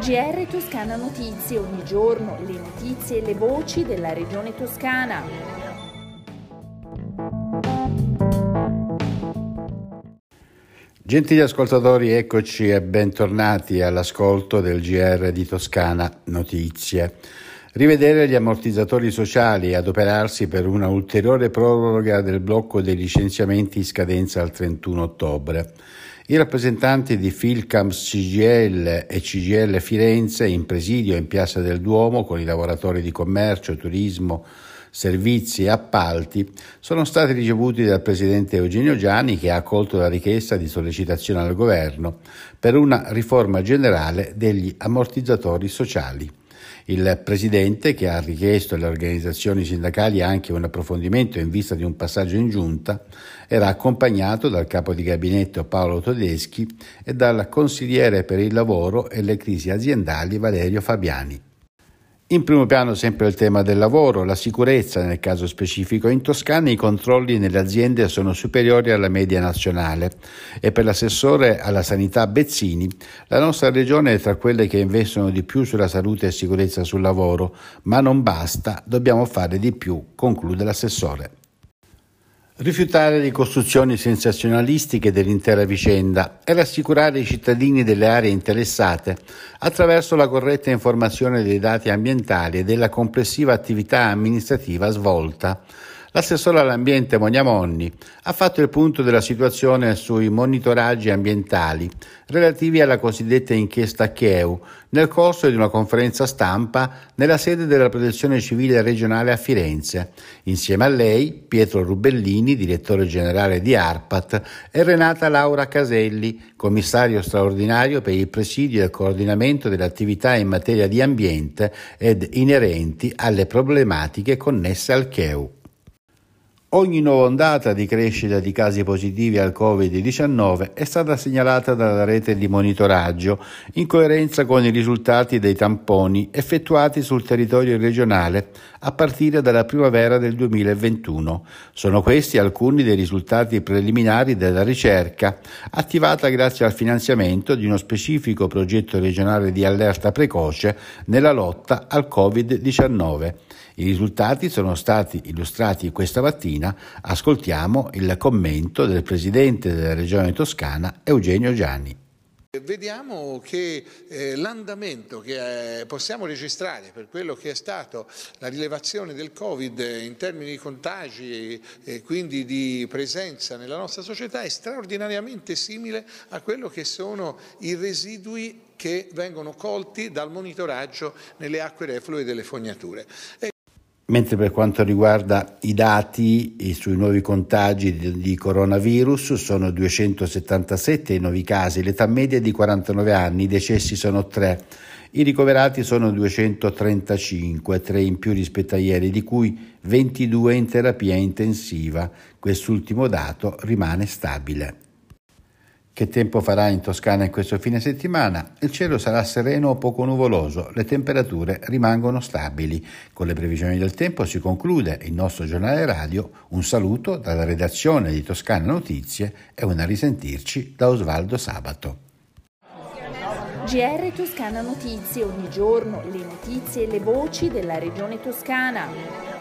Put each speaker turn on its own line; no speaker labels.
GR Toscana Notizie, ogni giorno le notizie e le voci della regione toscana.
Gentili ascoltatori, eccoci e bentornati all'ascolto del GR di Toscana Notizie. Rivedere gli ammortizzatori sociali e adoperarsi per una ulteriore proroga del blocco dei licenziamenti in scadenza al 31 ottobre. I rappresentanti di Filcams CGL e CGL Firenze in presidio in Piazza del Duomo con i lavoratori di commercio, turismo, servizi e appalti sono stati ricevuti dal presidente Eugenio Gianni che ha accolto la richiesta di sollecitazione al governo per una riforma generale degli ammortizzatori sociali. Il Presidente, che ha richiesto alle organizzazioni sindacali anche un approfondimento in vista di un passaggio in giunta, era accompagnato dal capo di gabinetto Paolo Tedeschi e dal consigliere per il lavoro e le crisi aziendali Valerio Fabiani. In primo piano sempre il tema del lavoro, la sicurezza nel caso specifico. In Toscana i controlli nelle aziende sono superiori alla media nazionale e per l'assessore alla sanità Bezzini la nostra regione è tra quelle che investono di più sulla salute e sicurezza sul lavoro, ma non basta, dobbiamo fare di più, conclude l'assessore. Rifiutare le costruzioni sensazionalistiche dell'intera vicenda e rassicurare i cittadini delle aree interessate attraverso la corretta informazione dei dati ambientali e della complessiva attività amministrativa svolta L'assessore all'ambiente Monia Monni ha fatto il punto della situazione sui monitoraggi ambientali relativi alla cosiddetta inchiesta Chieu nel corso di una conferenza stampa nella sede della Protezione Civile regionale a Firenze. Insieme a lei Pietro Rubellini, direttore generale di ARPAT, e Renata Laura Caselli, commissario straordinario per il presidio e il coordinamento delle attività in materia di ambiente ed inerenti alle problematiche connesse al Chieu. Ogni nuova ondata di crescita di casi positivi al Covid-19 è stata segnalata dalla rete di monitoraggio in coerenza con i risultati dei tamponi effettuati sul territorio regionale a partire dalla primavera del 2021. Sono questi alcuni dei risultati preliminari della ricerca attivata grazie al finanziamento di uno specifico progetto regionale di allerta precoce nella lotta al Covid-19. I risultati sono stati illustrati questa mattina. Ascoltiamo il commento del presidente della regione toscana Eugenio Gianni.
Vediamo che eh, l'andamento che eh, possiamo registrare per quello che è stato la rilevazione del Covid in termini di contagi e quindi di presenza nella nostra società è straordinariamente simile a quello che sono i residui che vengono colti dal monitoraggio nelle acque reflue delle fognature.
Mentre per quanto riguarda i dati sui nuovi contagi di, di, coronavirus sono 277 i nuovi casi, l'età media è di 49 anni, i decessi sono 3, i ricoverati sono 235, 3 in più rispetto a ieri, di cui 22 in terapia intensiva. Quest'ultimo dato rimane stabile. Che tempo farà in Toscana in questo fine settimana? Il cielo sarà sereno o poco nuvoloso, le temperature rimangono stabili. Con le previsioni del tempo si conclude il nostro giornale radio. Un saluto dalla redazione di Toscana Notizie e una risentirci da Osvaldo Sabato.
GR Toscana Notizie, ogni giorno le notizie e le voci della regione toscana.